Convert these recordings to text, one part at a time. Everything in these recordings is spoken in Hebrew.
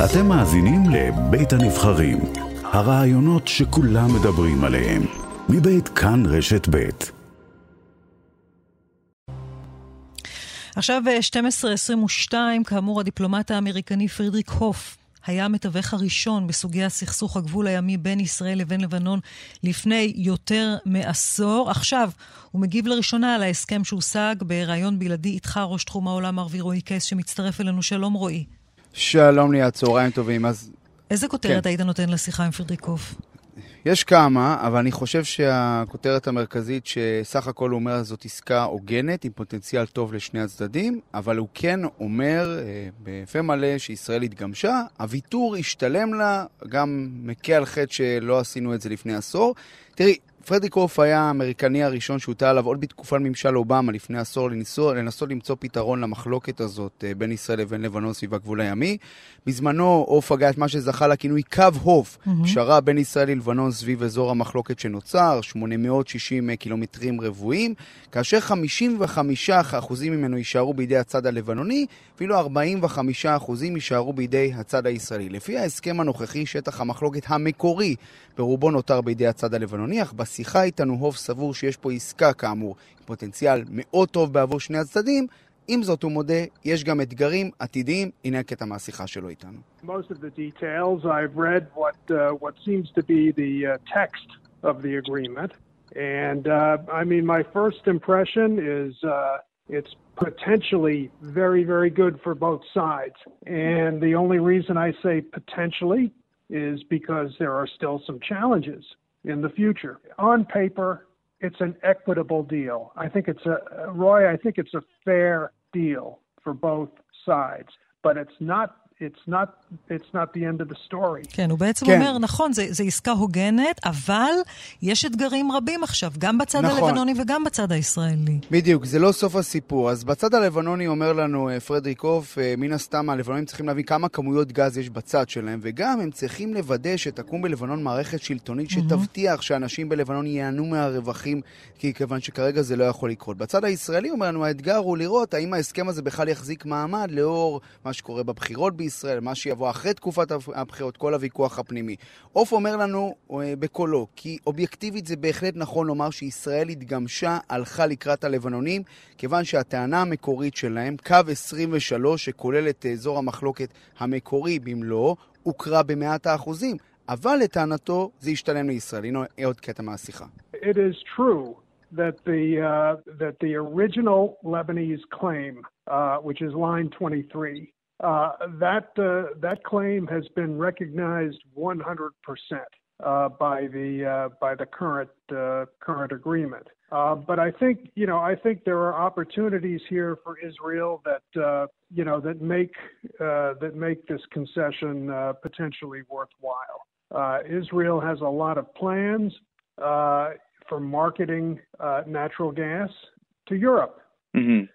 אתם מאזינים לבית הנבחרים, הרעיונות שכולם מדברים עליהם, מבית כאן רשת בית. עכשיו 12.22, כאמור הדיפלומט האמריקני פרידריק הוף היה המתווך הראשון בסוגי הסכסוך הגבול הימי בין ישראל לבין לבנון לפני יותר מעשור. עכשיו הוא מגיב לראשונה על ההסכם שהושג בריאיון בלעדי איתך, ראש תחום העולם הערבי רועי קייס, שמצטרף אלינו. שלום רועי. שלום ליאת, צהריים טובים. אז... איזה כותרת כן. היית נותן לשיחה עם פרידריקוף? יש כמה, אבל אני חושב שהכותרת המרכזית שסך הכל הוא אומר זאת עסקה הוגנת עם פוטנציאל טוב לשני הצדדים, אבל הוא כן אומר אה, בפה מלא שישראל התגמשה, הוויתור השתלם לה, גם מכה על חטא שלא עשינו את זה לפני עשור. תראי, פרדיקוף היה האמריקני הראשון שהוטל עליו עוד בתקופת ממשל אובמה לפני עשור לנסות, לנסות למצוא פתרון למחלוקת הזאת אה, בין ישראל לבין לבנון סביב הגבול הימי. בזמנו עוף הגה את מה שזכה לכינוי קו הוף, mm-hmm. פשרה בין ישראל ללבנון סביב אזור המחלוקת שנוצר, 860 קילומטרים רבועים, כאשר 55% ממנו יישארו בידי הצד הלבנוני, ואילו 45% יישארו בידי הצד הישראלי. לפי ההסכם הנוכחי, שטח המחלוקת המקורי ברובו נותר בידי הצד הלבנוני, אך בשיחה איתנו הוב סבור שיש פה עסקה כאמור, עם פוטנציאל מאוד טוב בעבור שני הצדדים, עם זאת הוא מודה, יש גם אתגרים עתידיים, הנה הקטע מהשיחה שלו איתנו. Most of the details I've read what, uh, what seems to be the uh, text of the agreement. And uh, I mean, my first impression is uh, it's potentially very, very good for both sides. And the only reason I say potentially is because there are still some challenges in the future. On paper, it's an equitable deal. I think it's a, Roy, I think it's a fair deal for both sides, but it's not it's not, it's not the end of the story. כן, הוא בעצם כן. אומר, נכון, זו עסקה הוגנת, אבל יש אתגרים רבים עכשיו, גם בצד נכון. הלבנוני וגם בצד הישראלי. בדיוק, זה לא סוף הסיפור. אז בצד הלבנוני אומר לנו אה, פרדריקוף, אה, מן הסתם הלבנונים צריכים להבין כמה כמויות גז יש בצד שלהם, וגם הם צריכים לוודא שתקום בלבנון מערכת שלטונית שתבטיח mm-hmm. שאנשים בלבנון ייהנו מהרווחים, כי כיוון שכרגע זה לא יכול לקרות. בצד הישראלי אומר לנו, האתגר הוא לראות האם ההסכם הזה בכלל יחזיק מעמד לאור מה שקורה בבחירות בישראל. ישראל, מה שיבוא אחרי תקופת הבחירות, כל הוויכוח הפנימי. עוף אומר לנו אה, בקולו, כי אובייקטיבית זה בהחלט נכון לומר שישראל התגמשה, הלכה לקראת הלבנונים, כיוון שהטענה המקורית שלהם, קו 23, שכולל את אזור המחלוקת המקורי במלואו, הוכרה במאת האחוזים. אבל לטענתו זה השתלם לישראל. הנה עוד קטע מהשיחה. It is true that the, uh, that the original Lebanese claim, uh, which is line 23, Uh, that uh, that claim has been recognized 100 percent uh, by the uh, by the current uh, current agreement. Uh, but I think you know I think there are opportunities here for Israel that you know that make that make this concession potentially worthwhile. Israel has a lot of plans for marketing natural gas to Europe. Mm-hmm.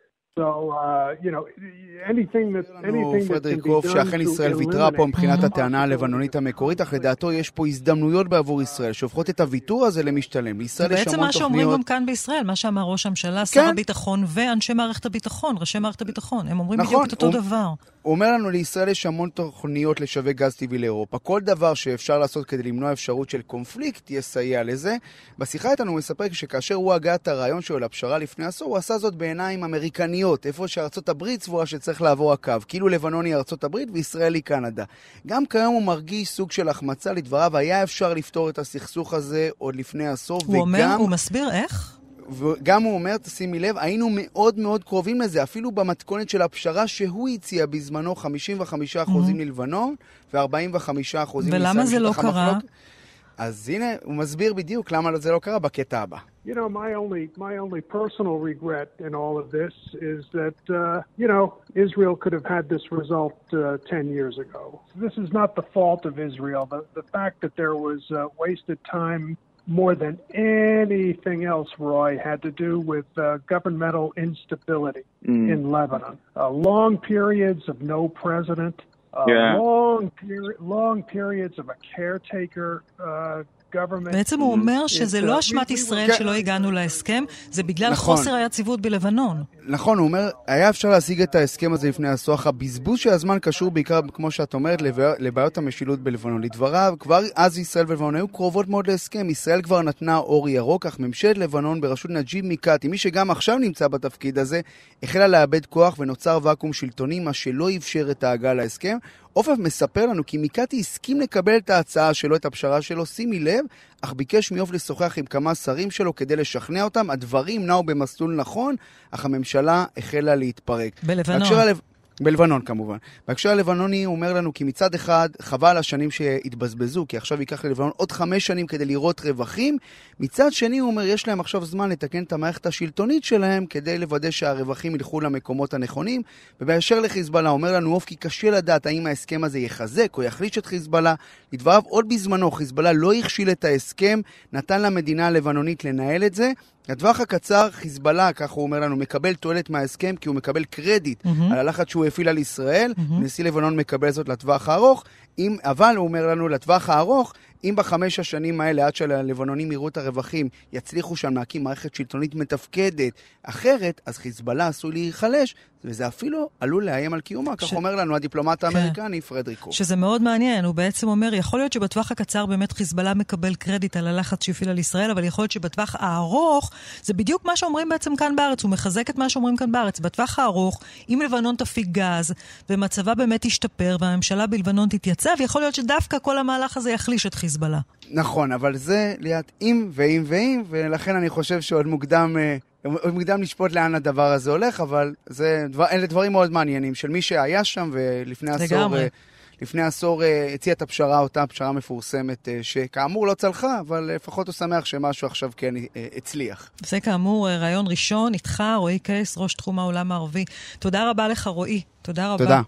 פרדריק קוף, שאכן ישראל ויתרה פה מבחינת הטענה הלבנונית המקורית, אך לדעתו יש פה הזדמנויות בעבור ישראל, שהופכות את הוויתור הזה למשתלם. לישראל יש המון תוכניות... זה בעצם מה שאומרים גם כאן בישראל, מה שאמר ראש הממשלה, שר כן. הביטחון ואנשי מערכת הביטחון, ראשי מערכת הביטחון. הם אומרים בדיוק נכון, את אותו דבר. הוא אומר לנו, לישראל יש המון תוכניות לשווק גז טבעי לאירופה. כל דבר שאפשר לעשות כדי למנוע אפשרות של קונפליקט יסייע לזה. בשיחה איתנו הוא מספר שכאשר הוא הגה את הרעיון שלו לפשרה לפני עשור, הוא עשה זאת בעיניים אמריקניות, איפה שארצות הברית סבורה שצריך לעבור הקו, כאילו לבנון היא ארצות הברית וישראל היא קנדה. גם כיום הוא מרגיש סוג של החמצה לדבריו, היה אפשר לפתור את הסכסוך הזה עוד לפני עשור, הוא וגם... אומר, הוא מסביר איך? וגם הוא אומר, תשימי לב, היינו מאוד מאוד קרובים לזה, אפילו במתכונת של הפשרה שהוא הציע בזמנו, 55% mm-hmm. ללבנון ו-45% ולמה זה לא קרה? אז הנה, הוא מסביר בדיוק למה זה לא קרה בקטע הבא. You know, my only my only personal regret in all of this is that uh, you know Israel could have had this result uh, ten years ago. This is not the fault of Israel. The the fact that there was uh, wasted time more than anything else, Roy, had to do with uh, governmental instability mm. in Lebanon. Uh, long periods of no president, uh, yeah. long, peri- long periods of a caretaker uh, בעצם הוא אומר שזה לא אשמת ישראל שלא הגענו להסכם, זה בגלל חוסר היציבות בלבנון. נכון, הוא אומר, היה אפשר להשיג את ההסכם הזה לפני עשור, אך הבזבוז של הזמן קשור בעיקר, כמו שאת אומרת, לבעיות המשילות בלבנון. לדבריו, כבר אז ישראל ולבנון היו קרובות מאוד להסכם. ישראל כבר נתנה אור ירוק, אך ממשלת לבנון בראשות נג'יב מיקאטי, מי שגם עכשיו נמצא בתפקיד הזה, החלה לאבד כוח ונוצר ואקום שלטוני, מה שלא אפשר את ההגעה להסכם. עופר מספר לנו כי מיקאטי הסכים לקבל את ההצעה שלו, את הפשרה שלו, שימי לב, אך ביקש מעוף לשוחח עם כמה שרים שלו כדי לשכנע אותם. הדברים נעו במסלול נכון, אך הממשלה החלה להתפרק. בלבנון. בלבנון כמובן. בהקשר הלבנוני הוא אומר לנו כי מצד אחד חבל השנים שהתבזבזו, כי עכשיו ייקח ללבנון עוד חמש שנים כדי לראות רווחים. מצד שני הוא אומר יש להם עכשיו זמן לתקן את המערכת השלטונית שלהם כדי לוודא שהרווחים ילכו למקומות הנכונים. ובאשר לחיזבאללה אומר לנו אוף כי קשה לדעת האם ההסכם הזה יחזק או יחליש את חיזבאללה. לדבריו עוד בזמנו חיזבאללה לא הכשיל את ההסכם, נתן למדינה הלבנונית לנהל את זה. לטווח הקצר, חיזבאללה, כך הוא אומר לנו, מקבל תועלת מההסכם כי הוא מקבל קרדיט mm-hmm. על הלחץ שהוא הפעיל על ישראל. Mm-hmm. נשיא לבנון מקבל זאת לטווח הארוך, אם, אבל הוא אומר לנו, לטווח הארוך, אם בחמש השנים האלה, עד שהלבנונים יראו את הרווחים, יצליחו שם להקים מערכת שלטונית מתפקדת אחרת, אז חיזבאללה עשוי להיחלש, וזה אפילו עלול לאיים על קיומה, ש... כך אומר לנו הדיפלומט כן. האמריקני כן. פרדריקו. שזה מאוד מעניין, הוא בעצם אומר, יכול להיות שבטווח הקצר באמת חיזבאללה מקבל קרדיט על הלחץ שהפעיל על ישראל, אבל יכול להיות שבטווח הארוך, זה בדיוק מה שאומרים בעצם כאן בארץ, הוא מחזק את מה שאומרים כאן בארץ. בטווח הארוך, אם לבנון תפיק גז, ומצבה באמת ישתפר, והממשלה בלבנון תתייצב, יכול להיות שדווקא כל המהלך הזה יחליש את חיזבאללה. נכון, אבל זה ליד אם ואם ואם, ולכן אני חושב שעוד מוקדם... אה, עוד מוקדם לשפוט לאן הדבר הזה הולך, אבל זה, דבר, אלה דברים מאוד מעניינים של מי שהיה שם ולפני עשור, אה, לפני עשור אה, הציע את הפשרה, אותה פשרה מפורסמת, שכאמור לא צלחה, אבל לפחות הוא שמח שמשהו עכשיו כן הצליח. זה כאמור רעיון ראשון איתך, רועי קייס, ראש תחום העולם הערבי. תודה רבה לך, רועי. תודה רבה. תודה.